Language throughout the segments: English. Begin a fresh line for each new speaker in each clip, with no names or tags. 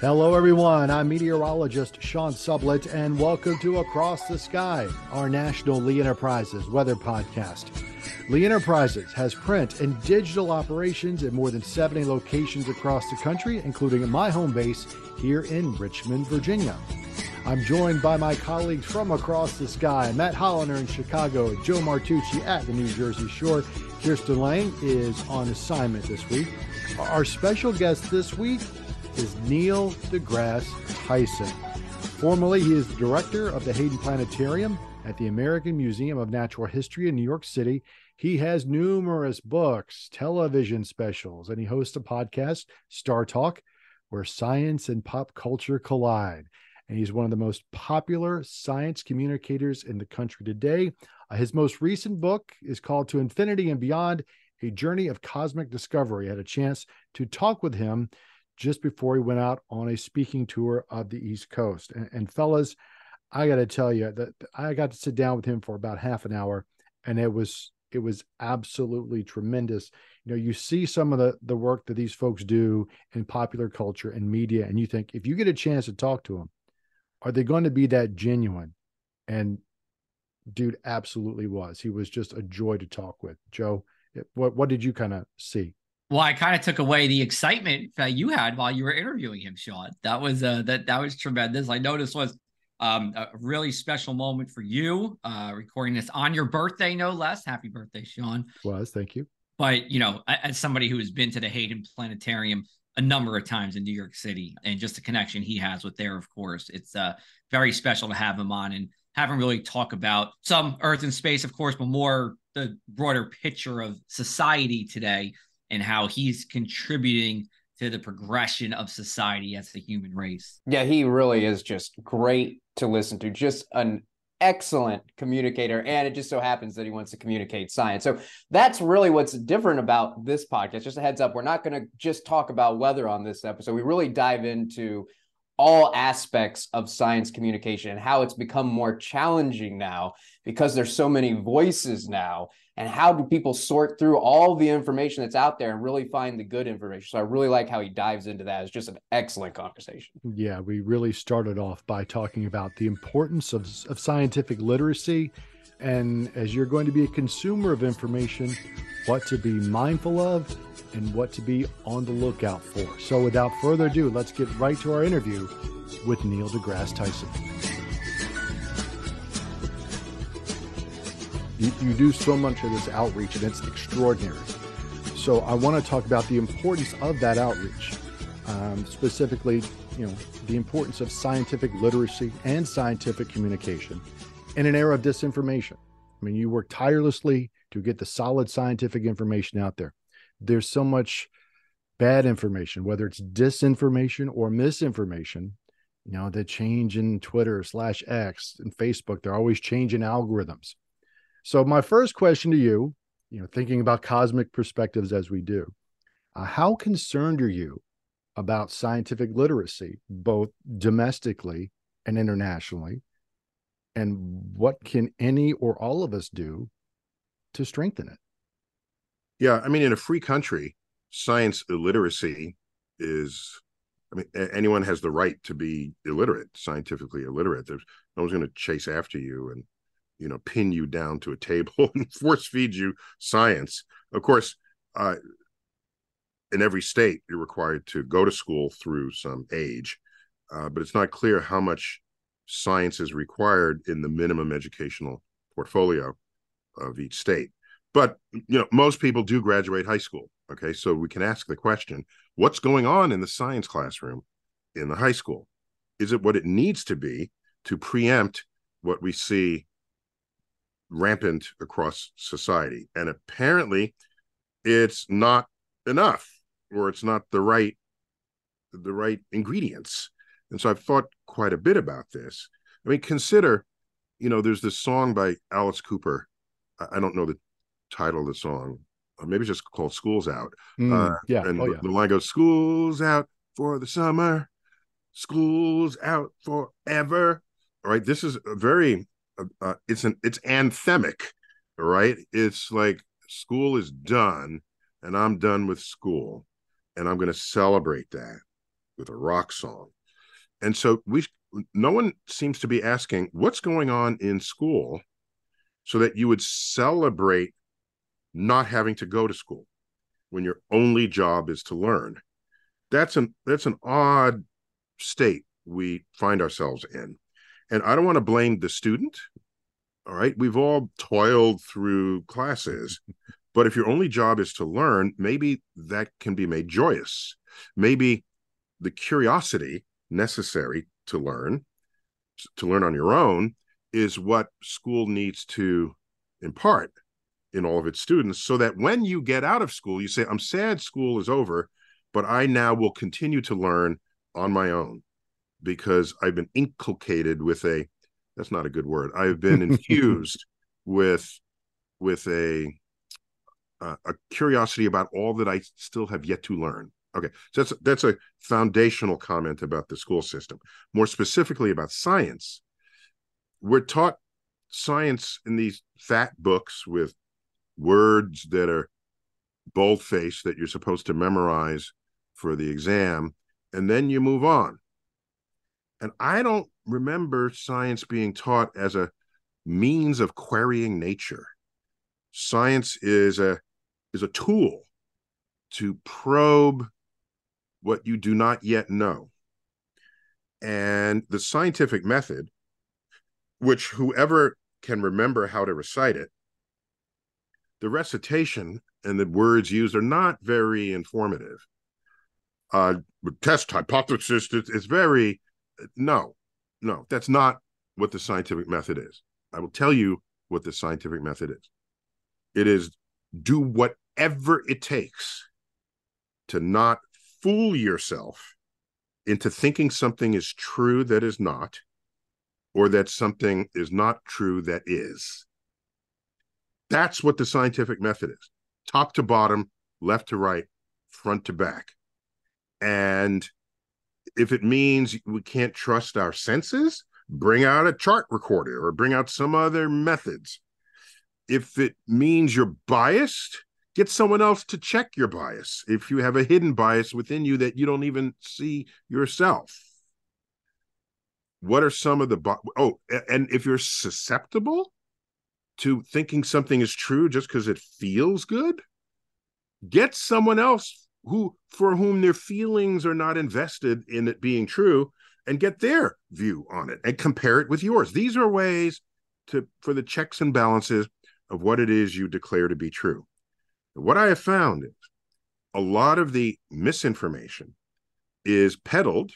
Hello, everyone. I'm meteorologist Sean Sublette, and welcome to Across the Sky, our national Lee Enterprises weather podcast. Lee Enterprises has print and digital operations in more than 70 locations across the country, including my home base here in Richmond, Virginia. I'm joined by my colleagues from across the sky Matt Holiner in Chicago, Joe Martucci at the New Jersey Shore. Kirsten Lang is on assignment this week. Our special guest this week is Neil deGrasse Tyson. Formerly, he is the director of the Hayden Planetarium at the American Museum of Natural History in New York City. He has numerous books, television specials, and he hosts a podcast, StarTalk, where science and pop culture collide. And he's one of the most popular science communicators in the country today. Uh, his most recent book is called To Infinity and Beyond A Journey of Cosmic Discovery. I had a chance to talk with him just before he went out on a speaking tour of the East Coast. And, and fellas, I got to tell you that I got to sit down with him for about half an hour, and it was it was absolutely tremendous. You know, you see some of the the work that these folks do in popular culture and media, and you think if you get a chance to talk to them, are they going to be that genuine? And dude, absolutely was. He was just a joy to talk with. Joe, what what did you kind of see?
Well, I kind of took away the excitement that you had while you were interviewing him, Sean. That was uh, that that was tremendous. I know this was um, a really special moment for you, uh, recording this on your birthday, no less. Happy birthday, Sean.
Was thank you.
But you know, as somebody who has been to the Hayden Planetarium a number of times in New York City, and just the connection he has with there, of course, it's uh, very special to have him on and have him really talk about some Earth and space, of course, but more the broader picture of society today and how he's contributing to the progression of society as the human race.
Yeah, he really is just great to listen to. Just an excellent communicator. And it just so happens that he wants to communicate science. So that's really what's different about this podcast. Just a heads up, we're not going to just talk about weather on this episode. We really dive into all aspects of science communication and how it's become more challenging now because there's so many voices now and how do people sort through all the information that's out there and really find the good information? So i really like how he dives into that. It's just an excellent conversation.
Yeah we really started off by talking about the importance of, of scientific literacy. And as you're going to be a consumer of information what to be mindful of and what to be on the lookout for. So without further ado let's get right to our interview with neil degrasse tyson You, you do so much of this outreach, and it's extraordinary. So I want to talk about the importance of that outreach, um, specifically, you know, the importance of scientific literacy and scientific communication in an era of disinformation. I mean, you work tirelessly to get the solid scientific information out there. There's so much bad information, whether it's disinformation or misinformation. You know, the change in Twitter slash X and Facebook, they're always changing algorithms. So, my first question to you, you know, thinking about cosmic perspectives as we do, uh, how concerned are you about scientific literacy, both domestically and internationally? And what can any or all of us do to strengthen it?
Yeah, I mean, in a free country, science illiteracy is I mean, anyone has the right to be illiterate, scientifically illiterate. There's no one's going to chase after you and you know pin you down to a table and force feed you science of course uh, in every state, you're required to go to school through some age, uh, but it's not clear how much science is required in the minimum educational portfolio of each state. But you know, most people do graduate high school. Okay, so we can ask the question: What's going on in the science classroom in the high school? Is it what it needs to be to preempt what we see rampant across society? And apparently, it's not enough, or it's not the right the right ingredients. And so I've thought quite a bit about this. I mean, consider, you know, there's this song by Alice Cooper. I don't know the title of the song. Maybe it's just called "School's Out."
Mm, uh, yeah,
and
oh,
the,
yeah.
the line goes, "School's out for the summer, school's out forever." All right, this is a very, uh, uh, it's an it's anthemic, right? It's like school is done, and I'm done with school, and I'm going to celebrate that with a rock song. And so we, no one seems to be asking what's going on in school, so that you would celebrate not having to go to school when your only job is to learn. That's an that's an odd state we find ourselves in. And I don't want to blame the student. All right, we've all toiled through classes, but if your only job is to learn, maybe that can be made joyous. Maybe the curiosity necessary to learn to learn on your own is what school needs to impart in all of its students so that when you get out of school you say i'm sad school is over but i now will continue to learn on my own because i've been inculcated with a that's not a good word. I've been infused with with a uh, a curiosity about all that i still have yet to learn. Okay so that's that's a foundational comment about the school system. More specifically about science we're taught science in these fat books with words that are bold-faced that you're supposed to memorize for the exam and then you move on and i don't remember science being taught as a means of querying nature science is a is a tool to probe what you do not yet know and the scientific method which whoever can remember how to recite it the recitation and the words used are not very informative. Uh, test hypothesis, it's, very, no, no, that's not what the scientific method is. I will tell you what the scientific method is. It is do whatever it takes to not fool yourself into thinking something is true that is not, or that something is not true that is. That's what the scientific method is top to bottom, left to right, front to back. And if it means we can't trust our senses, bring out a chart recorder or bring out some other methods. If it means you're biased, get someone else to check your bias. If you have a hidden bias within you that you don't even see yourself. What are some of the oh, and if you're susceptible, to thinking something is true just because it feels good get someone else who for whom their feelings are not invested in it being true and get their view on it and compare it with yours. These are ways to for the checks and balances of what it is you declare to be true. What i have found is a lot of the misinformation is peddled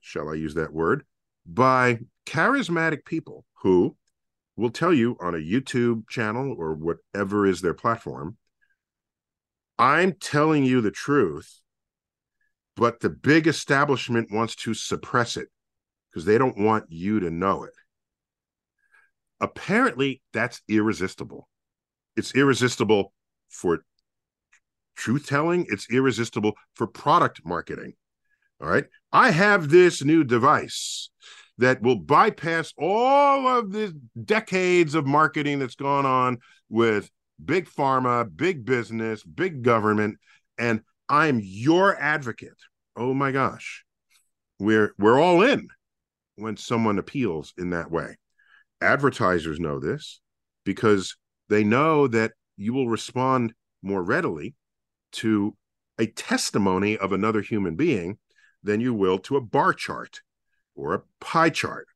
shall i use that word by charismatic people who will tell you on a YouTube channel or whatever is their platform, I'm telling you the truth, but the big establishment wants to suppress it because they don't want you to know it. Apparently, that's irresistible. It's irresistible for truth telling, it's irresistible for product marketing. All right. I have this new device that will bypass all of the decades of marketing that's gone on with big pharma, big business, big government, and I'm your advocate. Oh my gosh. We're we're all in when someone appeals in that way. Advertisers know this because they know that you will respond more readily to a testimony of another human being than you will to a bar chart or a pie chart,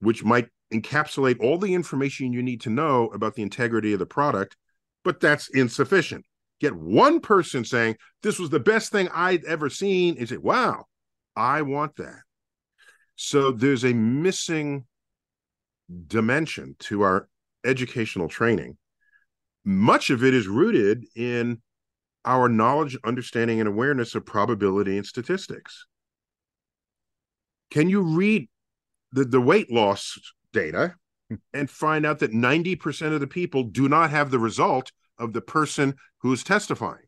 which might encapsulate all the information you need to know about the integrity of the product, but that's insufficient. Get one person saying, This was the best thing I'd ever seen, Is it, Wow, I want that. So there's a missing dimension to our educational training. Much of it is rooted in our knowledge, understanding, and awareness of probability and statistics. Can you read the, the weight loss data and find out that 90% of the people do not have the result of the person who's testifying?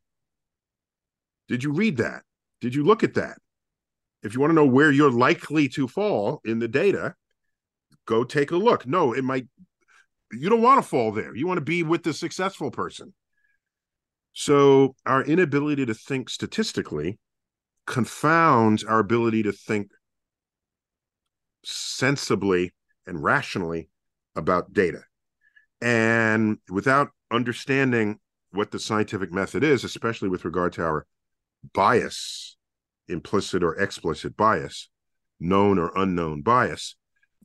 Did you read that? Did you look at that? If you want to know where you're likely to fall in the data, go take a look. No, it might, you don't want to fall there. You want to be with the successful person. So our inability to think statistically confounds our ability to think sensibly and rationally about data. And without understanding what the scientific method is, especially with regard to our bias, implicit or explicit bias, known or unknown bias,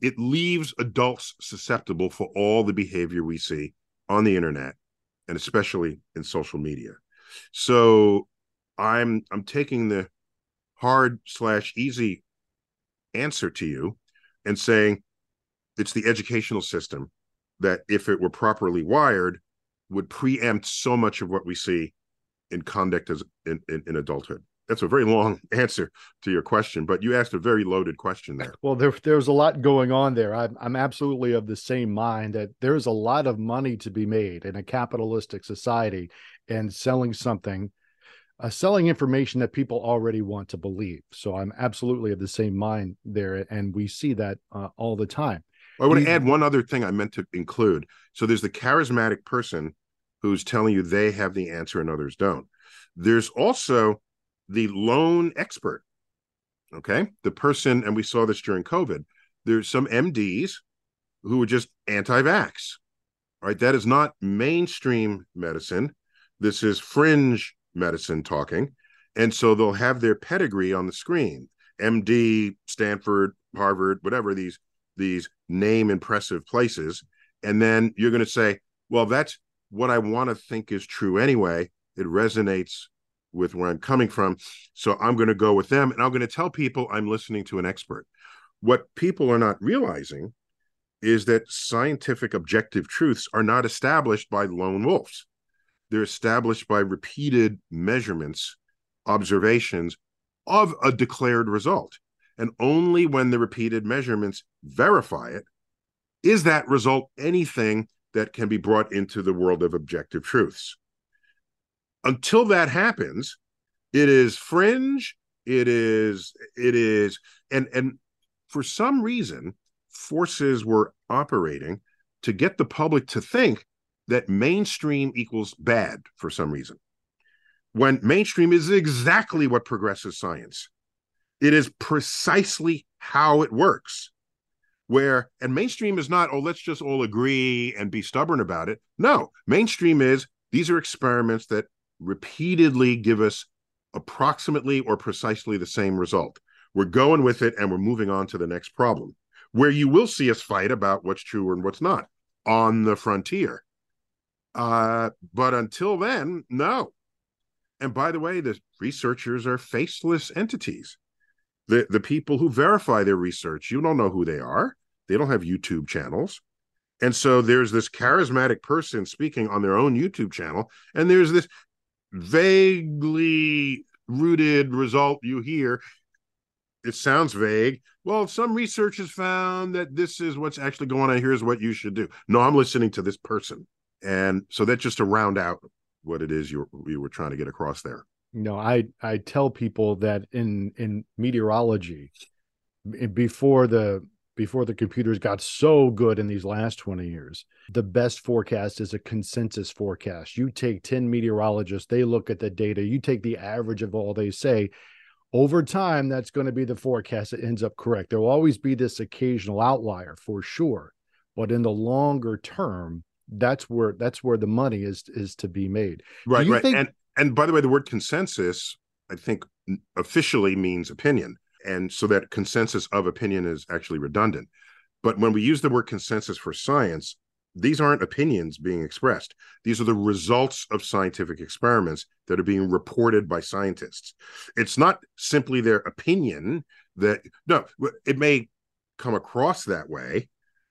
it leaves adults susceptible for all the behavior we see on the internet and especially in social media. So I'm I'm taking the hard slash easy answer to you and saying it's the educational system that if it were properly wired would preempt so much of what we see in conduct as in, in, in adulthood that's a very long answer to your question, but you asked a very loaded question there.
Well, there, there's a lot going on there. I'm, I'm absolutely of the same mind that there's a lot of money to be made in a capitalistic society and selling something, uh, selling information that people already want to believe. So I'm absolutely of the same mind there. And we see that uh, all the time.
I want to add one other thing I meant to include. So there's the charismatic person who's telling you they have the answer and others don't. There's also the lone expert. Okay. The person, and we saw this during COVID, there's some MDs who are just anti vax. Right. That is not mainstream medicine. This is fringe medicine talking. And so they'll have their pedigree on the screen MD, Stanford, Harvard, whatever these these name impressive places. And then you're going to say, well, that's what I want to think is true anyway. It resonates with where I'm coming from. So I'm going to go with them and I'm going to tell people I'm listening to an expert. What people are not realizing is that scientific objective truths are not established by lone wolves. They're established by repeated measurements, observations of a declared result. And only when the repeated measurements verify it is that result anything that can be brought into the world of objective truths until that happens, it is fringe. It is, it is, and and for some reason, forces were operating to get the public to think that mainstream equals bad for some reason. When mainstream is exactly what progresses science. It is precisely how it works. Where, and mainstream is not, oh, let's just all agree and be stubborn about it. No, mainstream is these are experiments that repeatedly give us approximately or precisely the same result. We're going with it and we're moving on to the next problem, where you will see us fight about what's true and what's not on the frontier. Uh, but until then, no. And by the way, the researchers are faceless entities. The the people who verify their research, you don't know who they are. They don't have YouTube channels. And so there's this charismatic person speaking on their own YouTube channel, and there's this vaguely rooted result you hear. It sounds vague. Well some research has found that this is what's actually going on here's what you should do. No i'm listening to this person. And so that's just to round out what it is you you were trying to get across there
no i i tell people that in in meteorology before the before the computers got so good in these last 20 years. The best forecast is a consensus forecast. You take 10 meteorologists, they look at the data, you take the average of all they say. Over time, that's going to be the forecast that ends up correct. There will always be this occasional outlier for sure. But in the longer term, that's where that's where the money is is to be made.
Right, right.
Think-
and and by the way, the word consensus, I think, officially means opinion, and so that consensus of opinion is actually redundant. But when we use the word consensus for science, these aren't opinions being expressed. These are the results of scientific experiments that are being reported by scientists. It's not simply their opinion that, no, it may come across that way.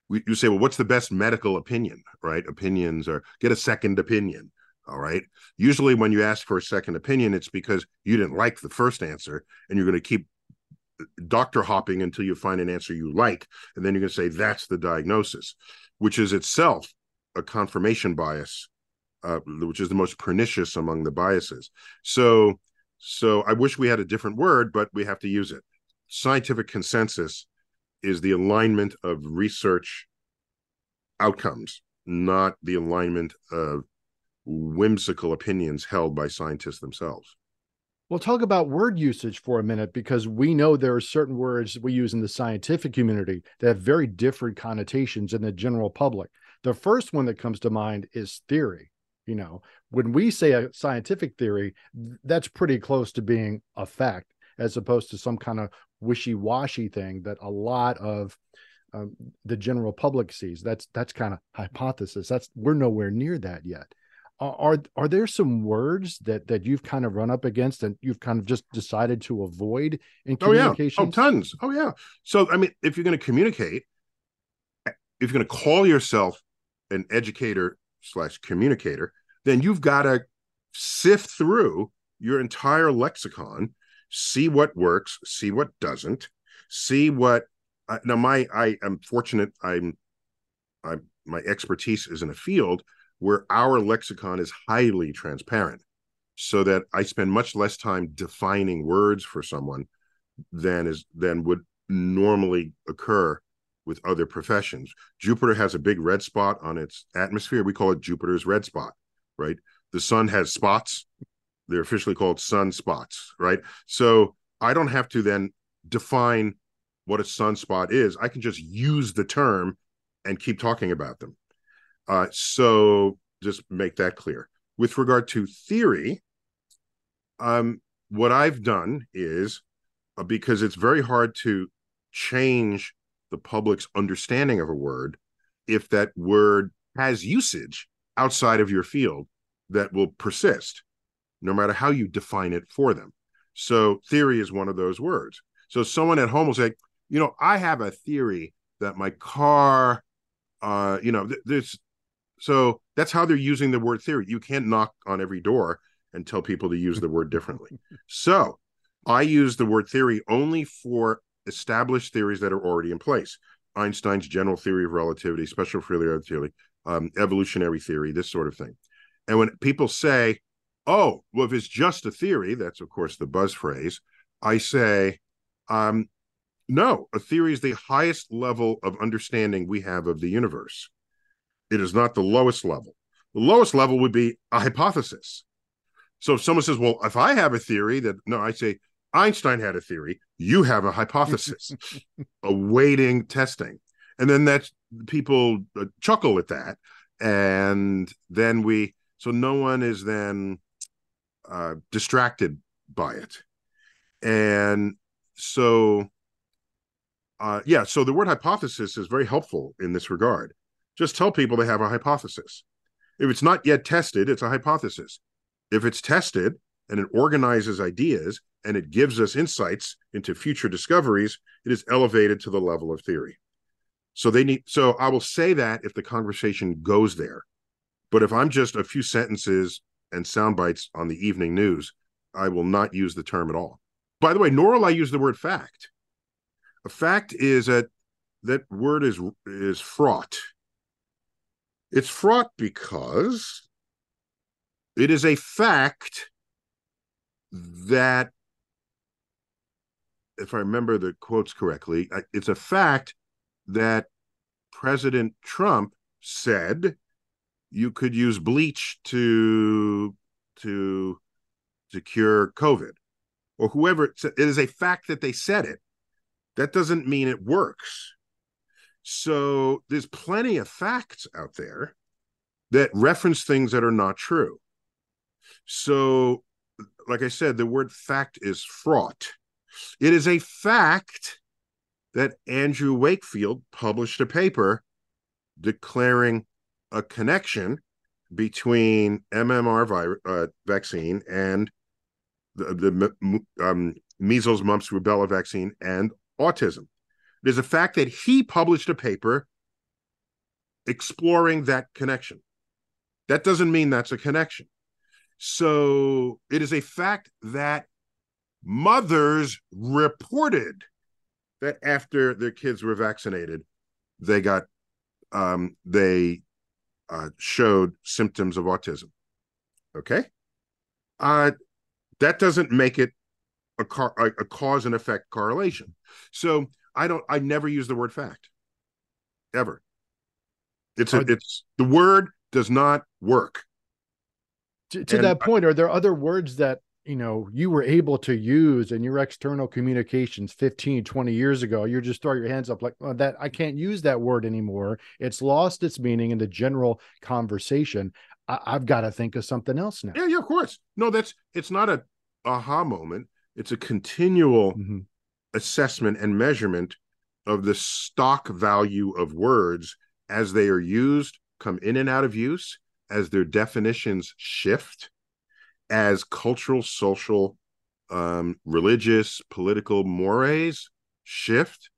You say, well, what's the best medical opinion, right? Opinions are get a second opinion. All right. Usually, when you ask for a second opinion, it's because you didn't like the first answer and you're going to keep doctor hopping until you find an answer you like. And then you're going to say, that's the diagnosis which is itself a confirmation bias, uh, which is the most pernicious among the biases. So, so I wish we had a different word, but we have to use it. Scientific consensus is the alignment of research outcomes, not the alignment of whimsical opinions held by scientists themselves.
We'll talk about word usage for a minute because we know there are certain words we use in the scientific community that have very different connotations in the general public. The first one that comes to mind is theory. You know, when we say a scientific theory, that's pretty close to being a fact as opposed to some kind of wishy-washy thing that a lot of um, the general public sees. That's that's kind of hypothesis. That's we're nowhere near that yet are are there some words that that you've kind of run up against and you've kind of just decided to avoid in communication?
Oh yeah, oh tons. Oh yeah. So I mean, if you're going to communicate, if you're going to call yourself an educator slash communicator, then you've got to sift through your entire lexicon, see what works, see what doesn't, see what. Uh, now, my I am fortunate. I'm, I'm my expertise is in a field where our lexicon is highly transparent so that I spend much less time defining words for someone than is than would normally occur with other professions. Jupiter has a big red spot on its atmosphere. We call it Jupiter's red spot, right? The sun has spots. They're officially called sunspots, right? So I don't have to then define what a sunspot is. I can just use the term and keep talking about them. Uh, so just make that clear. With regard to theory, um, what I've done is uh, because it's very hard to change the public's understanding of a word if that word has usage outside of your field that will persist no matter how you define it for them. So theory is one of those words. So someone at home will say, you know, I have a theory that my car, uh, you know, th- there's so that's how they're using the word theory. You can't knock on every door and tell people to use the word differently. So I use the word theory only for established theories that are already in place. Einstein's general theory of relativity, special relativity, um, evolutionary theory, this sort of thing. And when people say, oh, well, if it's just a theory, that's of course the buzz phrase, I say, um, no, a theory is the highest level of understanding we have of the universe. It is not the lowest level. The lowest level would be a hypothesis. So if someone says, well, if I have a theory that, no, I say, Einstein had a theory, you have a hypothesis, awaiting testing. And then that's people uh, chuckle at that. And then we, so no one is then uh, distracted by it. And so, uh, yeah, so the word hypothesis is very helpful in this regard. Just tell people they have a hypothesis. If it's not yet tested, it's a hypothesis. If it's tested and it organizes ideas and it gives us insights into future discoveries, it is elevated to the level of theory. So they need so I will say that if the conversation goes there. But if I'm just a few sentences and sound bites on the evening news, I will not use the term at all. By the way, nor will I use the word fact. A fact is that that word is is fraught it's fraught because it is a fact that, if I remember the quotes correctly, it's a fact that President Trump said you could use bleach to to to cure COVID, or whoever it is a fact that they said it. That doesn't mean it works. So there's plenty of facts out there that reference things that are not true. So, like I said, the word fact is fraught. It is a fact that Andrew Wakefield published a paper declaring a connection between MMR virus, uh, vaccine and the, the um, measles, mumps, rubella vaccine and autism. There's a fact that he published a paper exploring that connection. That doesn't mean that's a connection. So it is a fact that mothers reported that after their kids were vaccinated, they got um, they uh, showed symptoms of autism. Okay, uh, that doesn't make it a, car- a, a cause and effect correlation. So I don't. I never use the word fact ever. It's a, it's the word does not work.
To, to that point, are there other words that you know you were able to use in your external communications 15 20 years ago you just throw your hands up like oh, that i can't use that word anymore it's lost its meaning in the general conversation I, have got to think of something else now
yeah yeah of course no that's it's not a aha moment it's a continual mm-hmm. Assessment and measurement of the stock value of words as they are used come in and out of use as their definitions shift as cultural, social, um, religious, political mores shift,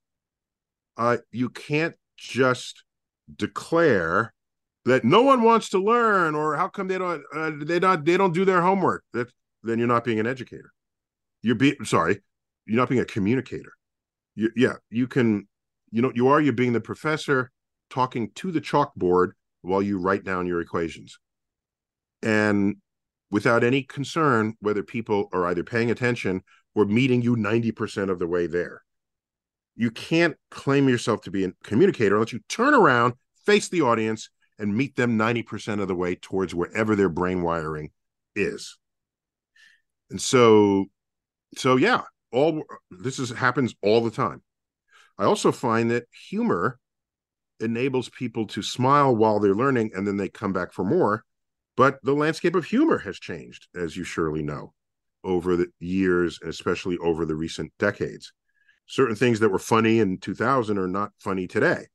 uh, you can't just declare that no one wants to learn or how come they don't uh, they not they don't do their homework. That then you're not being an educator. You're being sorry you're not being a communicator you, yeah you can you know you are you're being the professor talking to the chalkboard while you write down your equations and without any concern whether people are either paying attention or meeting you 90% of the way there. You can't claim yourself to be a communicator unless you turn around, face the audience, and meet them 90% of the way towards wherever their brain wiring is. And so, so yeah, all this is happens all the time. I also find that humor enables people to smile while they're learning and then they come back for more but the landscape of humor has changed, as you surely know, over the years, and especially over the recent decades. Certain things that were funny in 2000 are not funny today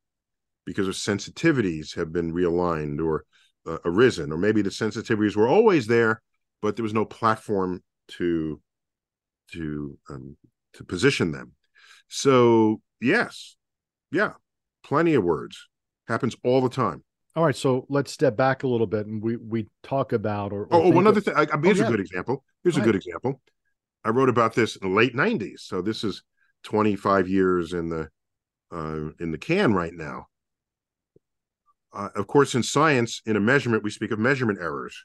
because of sensitivities have been realigned or uh, arisen, or maybe the sensitivities were always there, but there was no platform to to um, to position them. So yes, yeah, plenty of words happens all the time.
All right, so let's step back a little bit and we we talk about or, or
oh, oh one other thing. I, mean here's oh, yeah. a good example. Here's a good example. I wrote about this in the late '90s, so this is 25 years in the uh, in the can right now. Uh, of course, in science, in a measurement, we speak of measurement errors,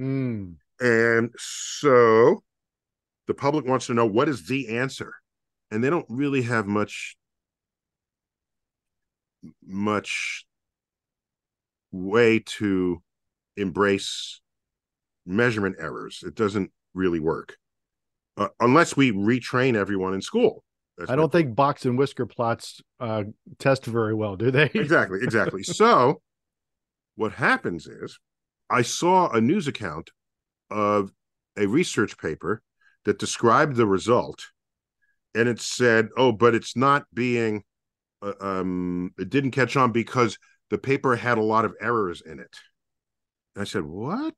mm.
and so the public wants to know what is the answer, and they don't really have much much way to embrace measurement errors. It doesn't really work uh, unless we retrain everyone in school.
That's I don't think box and whisker plots uh, test very well, do they?
exactly, exactly. so, what happens is, I saw a news account of a research paper that described the result, and it said, "Oh, but it's not being, uh, um, it didn't catch on because the paper had a lot of errors in it. And I said, What?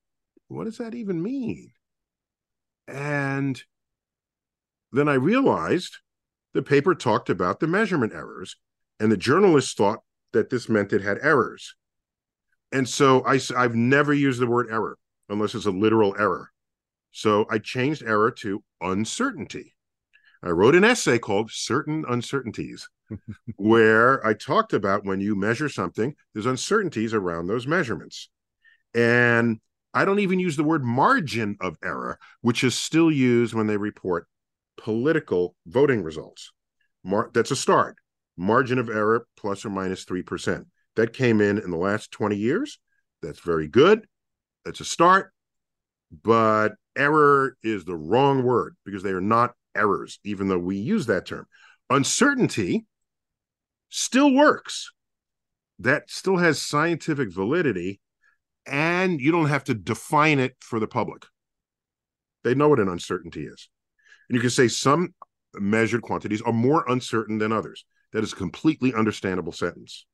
What does that even mean? And then I realized the paper talked about the measurement errors, and the journalists thought that this meant it had errors. And so I, I've never used the word error unless it's a literal error. So I changed error to uncertainty. I wrote an essay called Certain Uncertainties where I talked about when you measure something, there's uncertainties around those measurements. And I don't even use the word margin of error, which is still used when they report political voting results. Mar- that's a start. Margin of error plus or minus 3%. That came in in the last 20 years. That's very good. That's a start. But error is the wrong word because they are not errors, even though we use that term. Uncertainty still works. That still has scientific validity, and you don't have to define it for the public. They know what an uncertainty is. And you can say some measured quantities are more uncertain than others. That is a completely understandable sentence.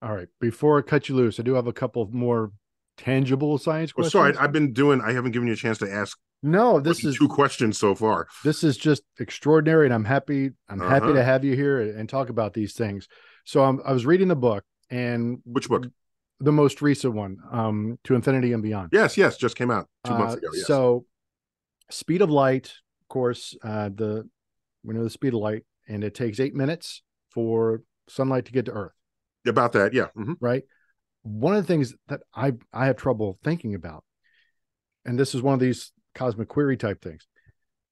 All right. Before I cut you loose, I do have a couple more tangible science
Well,
questions.
sorry, I've been doing. I haven't given you a chance to ask
no, this is
two questions so far.
this is just extraordinary, and I'm happy. I'm happy
Uh-huh.
to have you here and talk about these things. So I'm, I was reading the book, and
Which book?
the most recent one, um, to infinity and beyond.
Yes, yes, just came out two months
Uh,
ago. Yes.
So, speed of light, of course, uh, the we know the speed of light, and it takes eight minutes for sunlight to get to Earth.
about that, yeah. mhm.
Right. One of the things that I I have trouble thinking about, and this is one of these cosmic query type things.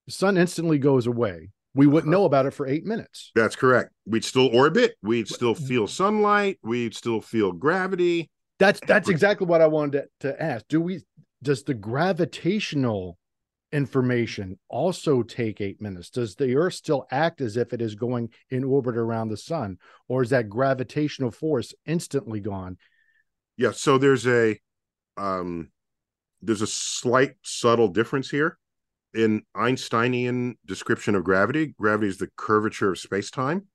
The sun instantly goes away. We wouldn't
Uh-huh.
know about it for eight minutes.
That's correct. We'd still orbit. We'd still feel sunlight. We'd still feel gravity.
That's that's exactly what I wanted to, to ask. Do we does the gravitational information also take eight minutes? Does the Earth still act as if it is going in orbit around the sun, or is that gravitational force instantly gone?
Yeah. So there's a um there's a slight subtle difference here in Einsteinian description of gravity. Gravity is the curvature of space-time.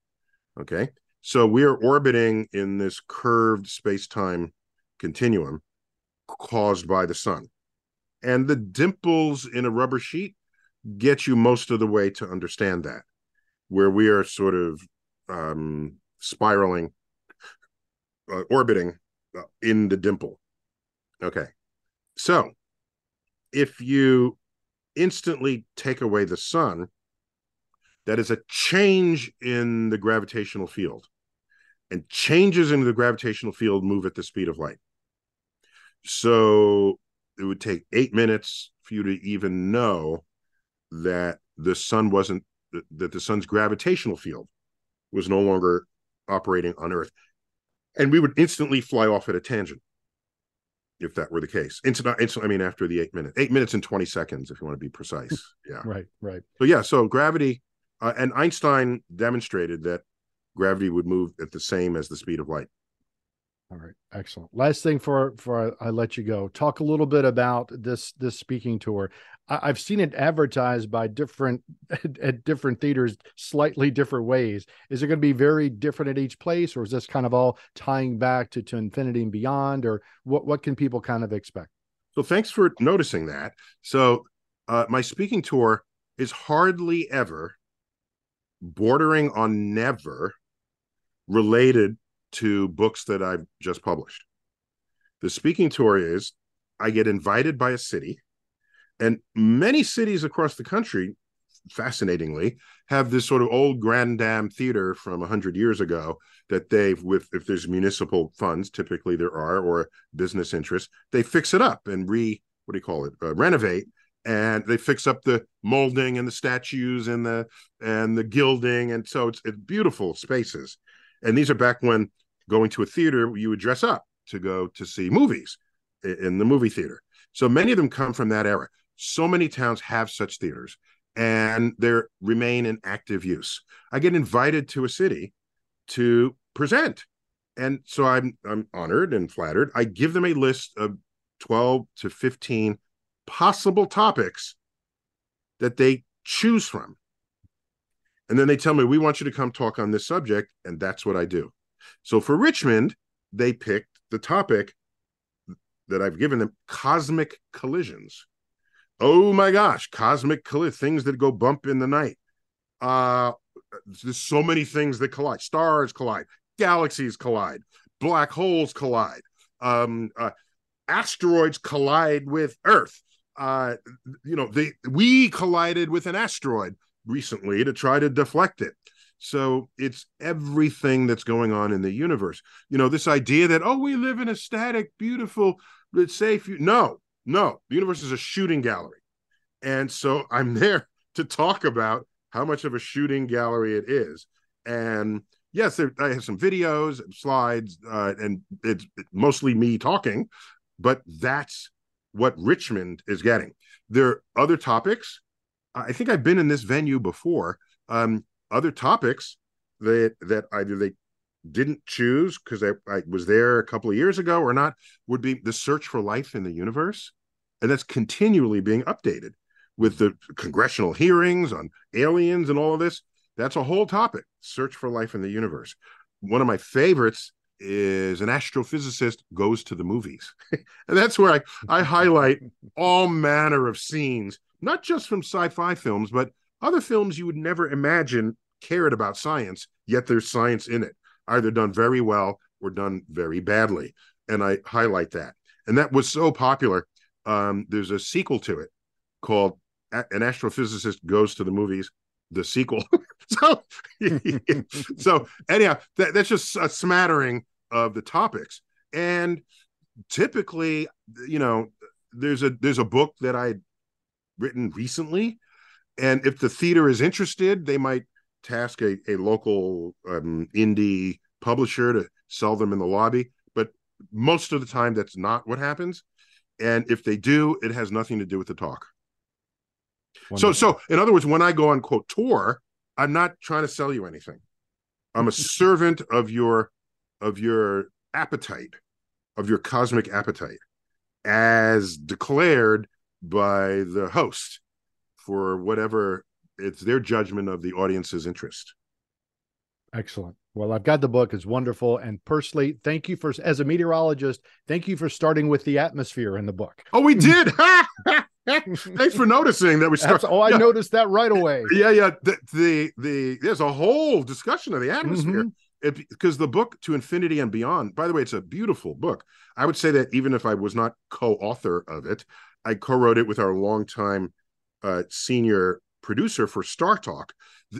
Okay. So we're orbiting in this curved space-time continuum caused by the sun. And the dimples in a rubber sheet get you most of the way to understand that, where we are sort of um, spiraling, uh, orbiting in the dimple. Okay. So if you instantly take away the sun, that is a change in the gravitational field. And changes in the gravitational field move at the speed of light. So it would take eight minutes for you to even know that the sun wasn't, that the sun's gravitational field was no longer operating on Earth. And we would instantly fly off at a tangent if that were the case. Instant, instant, I mean, after the eight minutes, eight minutes and 20 seconds, if you want to be precise. Yeah.
Right, right.
So, yeah, so gravity, uh, and Einstein demonstrated that gravity would move at the same as the speed of light.
All right, excellent. Last thing for for I, I let you go. Talk a little bit about this this speaking tour. I, I've seen it advertised by different at different theaters, slightly different ways. Is it going to be very different at each place, or is this kind of all tying back to to infinity and beyond, or what what can people kind of expect?
So, thanks for noticing that. So, uh, my speaking tour is hardly ever bordering on never related to books that I've just published. The speaking tour is I get invited by a city, and many cities across the country, fascinatingly, have this sort of old Grand Dam theater from 100 years ago that they've, with if there's municipal funds, typically there are, or business interests, they fix it up and re, what do you call it, uh, renovate. And they fix up the molding and the statues and the and the gilding. And so it's, it's beautiful spaces. And these are back when going to a theater you would dress up to go to see movies in the movie theater. So many of them come from that era so many towns have such theaters and they remain in active use i get invited to a city to present and so i'm i'm honored and flattered i give them a list of 12 to 15 possible topics that they choose from. And then they tell me, we want you to come talk on this subject. And that's what I do. So for Richmond, they picked the topic that I've given them cosmic collisions. Oh my gosh, cosmic collisions, things that go bump in the night. Uh, there's so many things that collide. Stars collide, galaxies collide, black holes collide, um, uh, asteroids collide with Earth uh you know they we collided with an asteroid recently to try to deflect it so it's everything that's going on in the universe you know this idea that oh we live in a static beautiful safe no no the universe is a shooting gallery and so i'm there to talk about how much of a shooting gallery it is and yes there, i have some videos slides uh, and it's mostly me talking but that's what Richmond is getting. There are other topics. I think I've been in this venue before. Um, other topics that that either they didn't choose because I, I, was there a couple of years ago or not would be the search for life in the universe. and that's continually being updated with the congressional hearings on aliens and all of this. That's a whole topic. Search for life in the universe. One of my favorites is an astrophysicist goes to the movies. and that's where I, I highlight all manner of scenes, not just from sci-fi films, but other films you would never imagine cared about science, yet there's science in it, either done very well or done very badly. And I highlight that. And that was so popular. Um, there's a sequel to it called An Astrophysicist Goes to the Movies, the sequel. so, so anyhow, that, that's just a smattering of the topics. And typically, you know, there's a there's a book that I'd written recently, and if the theater is interested, they might task a, a local um, indie publisher to sell them in the lobby. But most of the time, that's not what happens. And if they do, it has nothing to do with the talk. Wonderful. So, so in other words, when I go on quote tour, I'm not trying to sell you anything. I'm a servant of your of your appetite, of your cosmic appetite, as declared by the host for whatever it's their judgment of the audience's interest.
Excellent. Well, I've got the book. It's wonderful. And personally, thank you for, as a meteorologist, thank you for starting with the atmosphere in the book.
Oh, we did. Thanks for noticing that we started.
Oh, I yeah. noticed that right away.
Yeah, yeah. The, the, the there's a whole discussion of the atmosphere. Mm-hmm because the book to infinity and beyond by the way it's a beautiful book i would say that even if i was not co-author of it i co-wrote it with our longtime uh, senior producer for StarTalk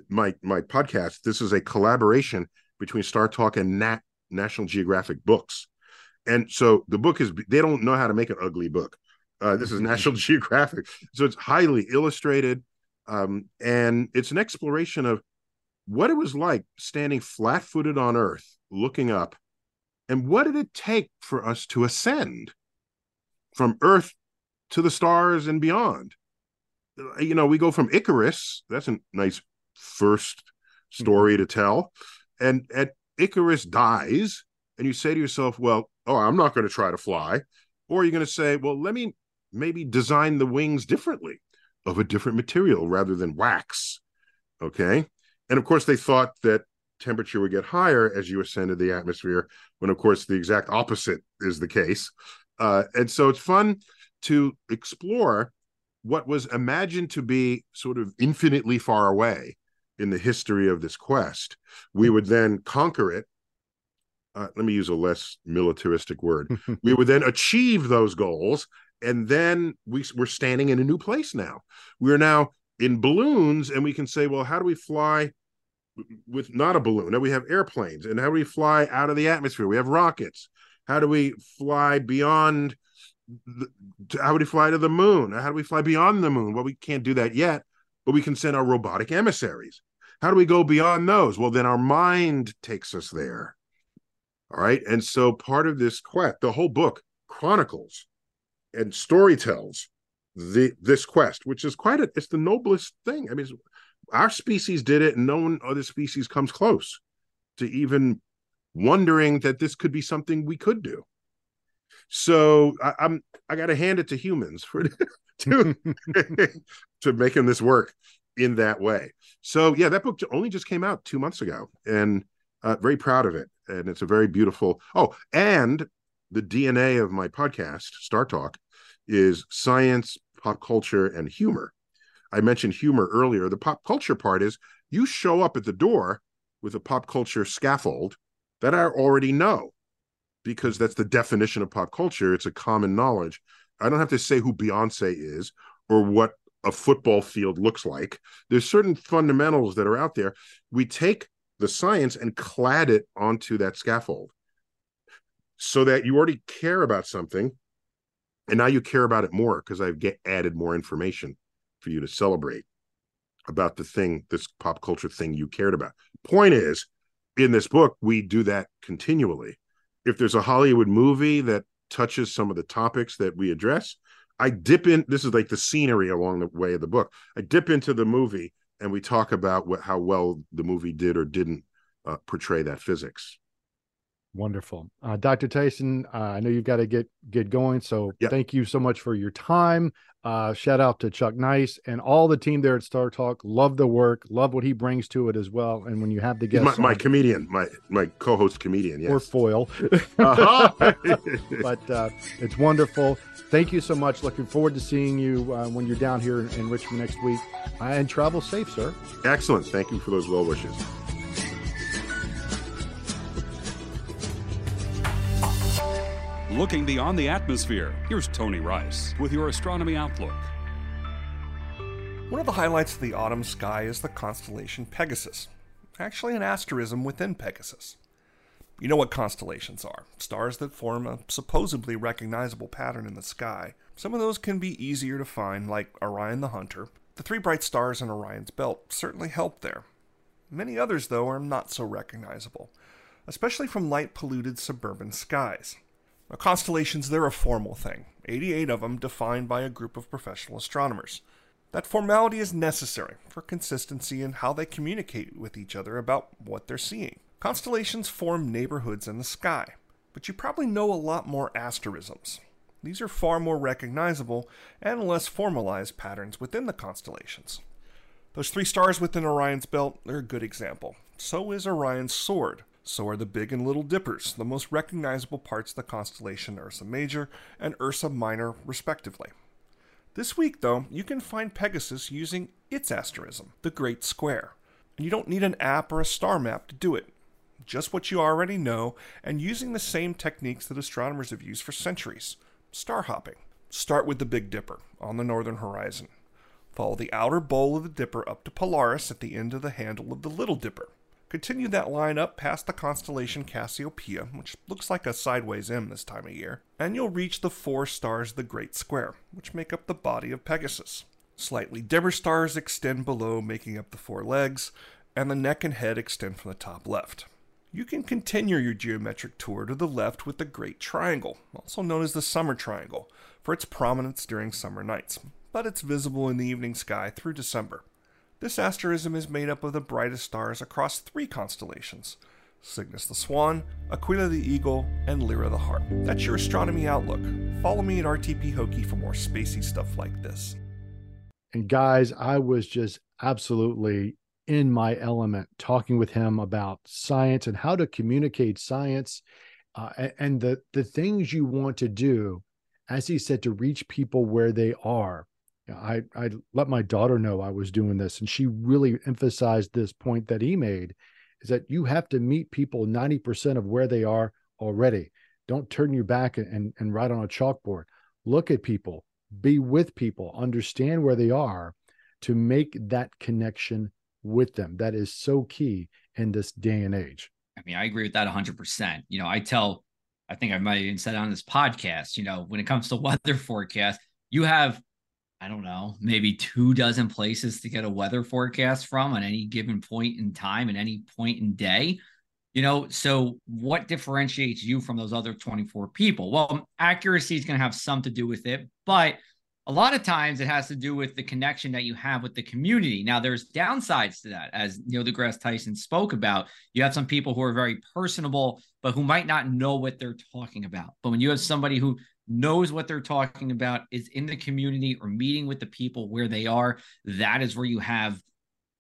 my my podcast this is a collaboration between StarTalk and nat national geographic books. And so the book is they don't know how to make an ugly book. Uh, this is national geographic. So it's highly illustrated um, and it's an exploration of what it was like standing flat footed on Earth, looking up, and what did it take for us to ascend from Earth to the stars and beyond? You know, we go from Icarus, that's a nice first story to tell. And at Icarus dies, and you say to yourself, Well, oh, I'm not going to try to fly. Or you're going to say, Well, let me maybe design the wings differently of a different material rather than wax. Okay. And of course, they thought that temperature would get higher as you ascended the atmosphere, when of course the exact opposite is the case. Uh, and so it's fun to explore what was imagined to be sort of infinitely far away in the history of this quest. We would then conquer it. Uh, let me use a less militaristic word. we would then achieve those goals, and then we, we're standing in a new place now. We're now in balloons, and we can say, well, how do we fly with not a balloon. Now we have airplanes, and how do we fly out of the atmosphere? We have rockets. How do we fly beyond? How do we fly to the moon? How do we fly beyond the moon? Well, we can't do that yet, but we can send our robotic emissaries. How do we go beyond those? Well, then our mind takes us there. All right, and so part of this quest, the whole book chronicles and story tells the this quest, which is quite a it's the noblest thing. I mean, our species did it and no one other species comes close to even wondering that this could be something we could do so I, am i got to hand it to humans for to to making this work in that way. So yeah that book only just came out two months ago and uh, very proud of it and it's a very beautiful oh and the dna of my podcast StarTalk is science pop culture and humor. I mentioned humor earlier. The pop culture part is you show up at the door with a pop culture scaffold that I already know because that's the definition of pop culture. It's a common knowledge. I don't have to say who Beyonce is or what a football field looks like. There's certain fundamentals that are out there. We take the science and clad it onto that scaffold so that you already care about something and now you care about it more because I've get added more information for you to celebrate about the thing, this pop culture thing you cared about. Point is, in this book, we do that continually. If there's a Hollywood movie that touches some of the topics that we address, I dip in. This is like the scenery along the way of the book. I dip into the movie and we talk about what, how well the movie did or didn't uh, portray that physics.
Wonderful, uh, Dr. Tyson. Uh, I know you've got to get get going, so
Yep.
thank you so much for your time. Uh, shout out to Chuck Nice and all the team there at StarTalk. Love the work, love what he brings to it as well. And when you have the
He's
guests,
my, my comedian, my my co-host comedian. Yes.
or foil,
Uh-huh.
but uh, it's wonderful. Thank you so much. Looking forward to seeing you uh, when you're down here in, in Richmond next week. Uh, and travel safe, sir.
Excellent. Thank you for those well wishes.
Looking beyond the atmosphere, here's Tony Rice with your astronomy outlook.
One of the highlights of the autumn sky is the constellation Pegasus, actually an asterism within Pegasus. You know what constellations are stars that form a supposedly recognizable pattern in the sky. Some of those can be easier to find, like Orion the Hunter. The three bright stars in Orion's belt certainly help there. Many others, though, are not so recognizable, especially from light polluted suburban skies. Now, constellations, they're a formal thing, 88 of them defined by a group of professional astronomers. That formality is necessary for consistency in how they communicate with each other about what they're seeing. Constellations form neighborhoods in the sky, but you probably know a lot more asterisms. These are far more recognizable and less formalized patterns within the constellations. Those three stars within Orion's belt are a good example. So is Orion's sword. So are the Big and Little Dippers, the most recognizable parts of the constellation Ursa Major and Ursa Minor, respectively. This week, though, you can find Pegasus using its asterism, the Great Square. And you don't need an app or a star map to do it. Just what you already know, and using the same techniques that astronomers have used for centuries star hopping. Start with the Big Dipper on the northern horizon. Follow the outer bowl of the Dipper up to Polaris at the end of the handle of the Little Dipper. Continue that line up past the constellation Cassiopeia, which looks like a sideways M this time of year, and you'll reach the four stars of the Great Square, which make up the body of Pegasus. Slightly dimmer stars extend below, making up the four legs, and the neck and head extend from the top left. You can continue your geometric tour to the left with the Great Triangle, also known as the Summer Triangle, for its prominence during summer nights, but it's visible in the evening sky through December. This asterism is made up of the brightest stars across three constellations Cygnus the Swan, Aquila the Eagle, and Lyra the Harp. That's your astronomy outlook. Follow me at RTP Hokie for more spacey stuff like this.
And guys, I was just absolutely in my element talking with him about science and how to communicate science uh, and the the things you want to do, as he said, to reach people where they are. I I let my daughter know I was doing this, and she really emphasized this point that he made, is that you have to meet people ninety percent of where they are already. Don't turn your back and and write on a chalkboard. Look at people, be with people, understand where they are, to make that connection with them. That is so key in this day and age.
I mean, I agree with that 100%. You know, I tell, I think I might even said on this podcast, you know, when it comes to weather forecast, you have, I don't know, maybe two dozen places to get a weather forecast from on any given point in time and any point in day. You know, so what differentiates you from those other 24 people? Well, accuracy is going to have some to do with it, but a lot of times it has to do with the connection that you have with the community. Now, there's downsides to that, as Neil deGrasse Tyson spoke about. You have some people who are very personable, but who might not know what they're talking about. But when you have somebody who knows what they're talking about, is in the community or meeting with the people where they are, that is where you have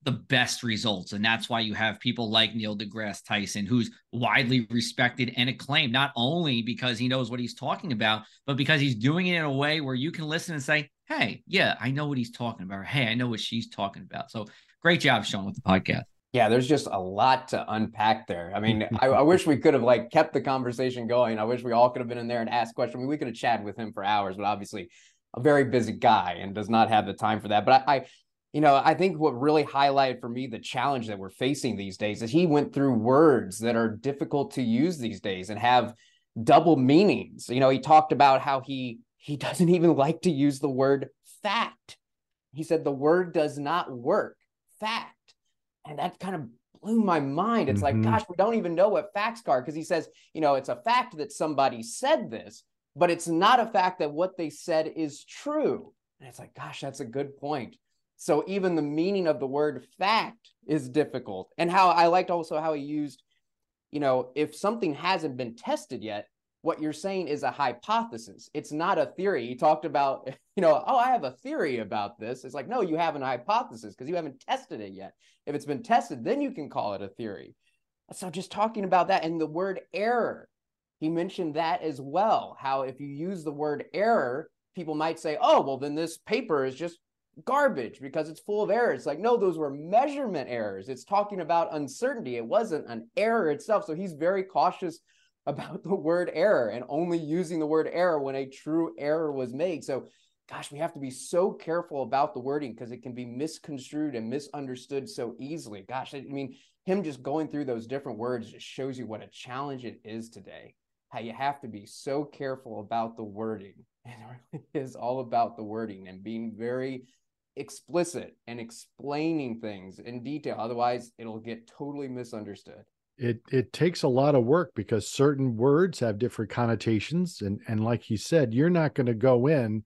the best results. And that's why you have people like Neil deGrasse Tyson, who's widely respected and acclaimed, not only because he knows what he's talking about, but because he's doing it in a way where you can listen and say, Hey, yeah, I know what he's talking about. Or, hey, I know what she's talking about. So great job, Sean, with the podcast.
Yeah, there's just a lot to unpack there. I mean, I, I wish we could have like kept the conversation going. I wish we all could have been in there and asked questions. I mean, we could have chatted with him for hours, but obviously a very busy guy and does not have the time for that. But I, I you know, I think what really highlighted for me the challenge that we're facing these days is he went through words that are difficult to use these days and have double meanings. You know, he talked about how he he doesn't even like to use the word fact. He said the word does not work. Fact. And that kind of blew my mind. It's
Mhm.
like, gosh, we don't even know what facts are because he says, you know, it's a fact that somebody said this, but it's not a fact that what they said is true. And it's like, gosh, that's a good point. So even the meaning of the word fact is difficult. And how I liked also how he used you know, if something hasn't been tested yet, what you're saying is a hypothesis. It's not a theory. He talked about, you know, oh, I have a theory about this. It's like, no, you have an hypothesis because you haven't tested it yet. If it's been tested, then you can call it a theory. So just talking about that and the word error, he mentioned that as well. How if you use the word error, people might say, oh, well, then this paper is just garbage because it's full of errors. It's like, no, those were measurement errors. It's talking about uncertainty. It wasn't an error itself. So he's very cautious about the word error and only using the word error when a true error was made. So, gosh, we have to be so careful about the wording because it can be misconstrued and misunderstood so easily. Gosh, I mean, him just going through those different words just shows you what a challenge it is today. How you have to be so careful about the wording. And it really is all about the wording and being very explicit and explaining things in detail. Otherwise, it'll get totally misunderstood
it it takes a lot of work because certain words have different connotations and and like he said you're not going to go in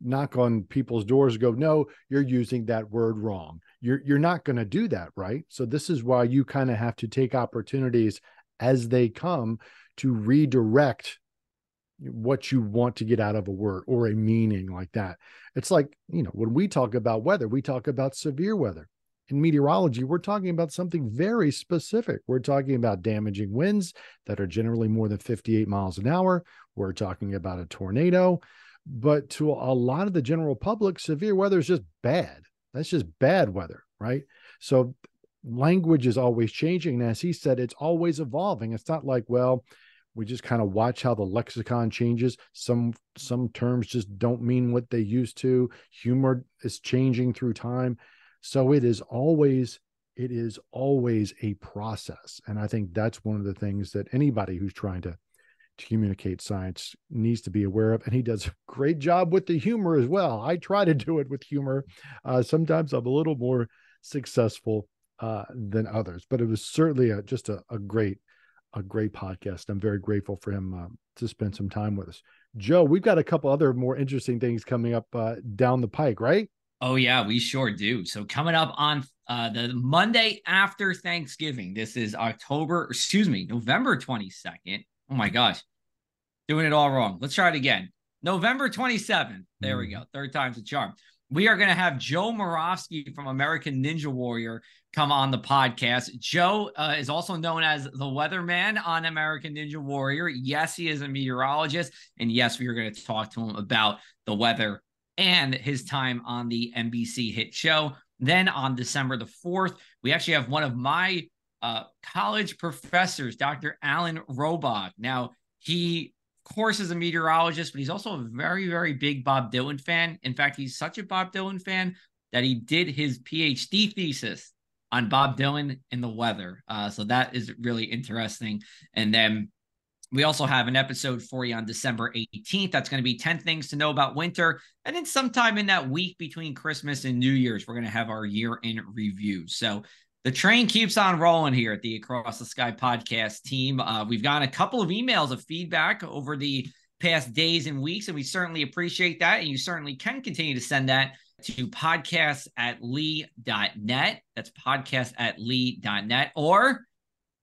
knock on people's doors go no you're using that word wrong. You're you're not going to do that right? So this is why you kind of have to take opportunities as they come to redirect what you want to get out of a word or a meaning like that. It's like you know when we talk about weather we talk about severe weather in meteorology, we're talking about something very specific. We're talking about damaging winds that are generally more than 58 miles an hour. We're talking about a tornado. But to a lot of the general public, severe weather is just bad. That's just bad weather, right? So language is always changing. And as he said, it's always evolving. It's not like, well, we just kind of watch how the lexicon changes some some terms just don't mean what they used to humor is changing through time so it is always it is always a process. And I think that's one of the things that anybody who's trying to, to communicate science needs to be aware of. And he does a great job with the humor as well. I try to do it with humor. Uh, sometimes I'm a little more successful uh, than others, but it was certainly a, just a, a, great, a great podcast. I'm very grateful for him uh, to spend some time with us. Joe, we've got a couple other more interesting things coming up uh, down the pike, right?
Oh yeah, we sure do. So coming up on uh, the Monday after Thanksgiving, this is October, excuse me, November 22nd. Oh my gosh, doing it all wrong. Let's try it again. November 27th. There we go. Third time's a charm. We are going to have Joe Moravsky from American Ninja Warrior come on the podcast. Joe uh, is also known as the weatherman on American Ninja Warrior. Yes, he is a meteorologist. And yes, we are going to talk to him about the weather and his time on the NBC hit show. Then on December the 4th, we actually have one of my uh, college professors, Dr. Alan Robock. Now, he, of course, is a meteorologist, but he's also a very, very big Bob Dylan fan. In fact, he's such a Bob Dylan fan that he did his PhD thesis on Bob Dylan and the weather. Uh, so that is really interesting. And then we also have an episode for you on December 18th. That's going to be 10 things to know about winter. And then sometime in that week between Christmas and New Year's, we're going to have our year in review. So the train keeps on rolling here at the Across the Sky podcast team. Uh, we've gotten a couple of emails of feedback over the past days and weeks, and we certainly appreciate that. And you certainly can continue to send that to podcast at lee.net. That's podcast at lee.net. Or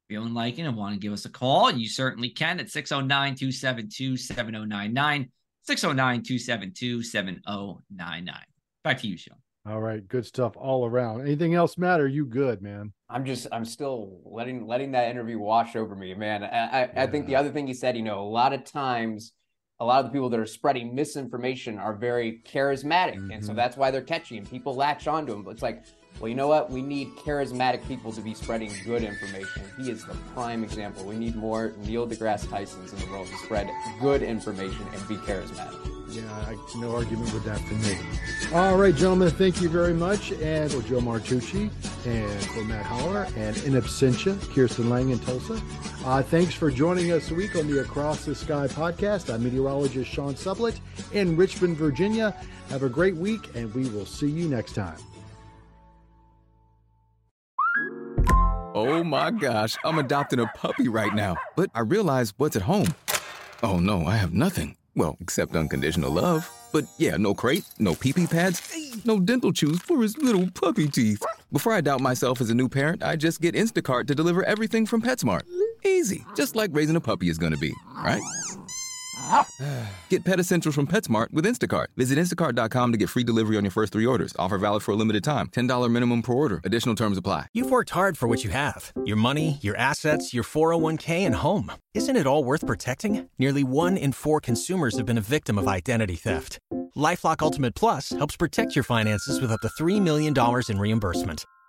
feeling like it and want to give us a call, you certainly can at 609 272 7099. 609 272 7099. Back to you, Sean.
All right, good stuff all around. Anything else matter? You good, man?
I'm just, I'm still letting letting that interview wash over me, man. I, I, yeah. I think the other thing he said, you know, a lot of times, a lot of the people that are spreading misinformation are very charismatic, mm-hmm. and so mm-hmm. that's why they're catchy and people latch onto them. But it's like well, you know what? We need charismatic people to be spreading good information. He is the prime example. We need more Neil deGrasse Tysons in the world to spread good information and be charismatic.
Yeah, I, no argument with that for me. All right, gentlemen, thank you very much. And for Joe Martucci and for Matt Holiner and in absentia, Kirsten Lang in Tulsa. Uh, thanks for joining us this week on the Across the Sky podcast. I'm meteorologist Sean Sublette in Richmond, Virginia. Have a great week, and we will see you next time.
Oh my gosh, I'm adopting a puppy right now. But I realize what's at home. Oh no, I have nothing. Well, except unconditional love. But yeah, no crate, no pee pee pads, no dental chews for his little puppy teeth. Before I doubt myself as a new parent, I just get Instacart to deliver everything from PetSmart. Easy easy, just like raising a puppy is gonna be, right? Get Pet Essentials from PetSmart with Instacart. Visit instacart.com to get free delivery on your first three orders. Offer valid for a limited time. $10 minimum per order. Additional terms apply.
You've worked hard for what you have your money, your assets, your 401k, and home. Isn't it all worth protecting? Nearly one in four consumers have been a victim of identity theft. Lifelock Ultimate Plus helps protect your finances with up to $3 million in reimbursement.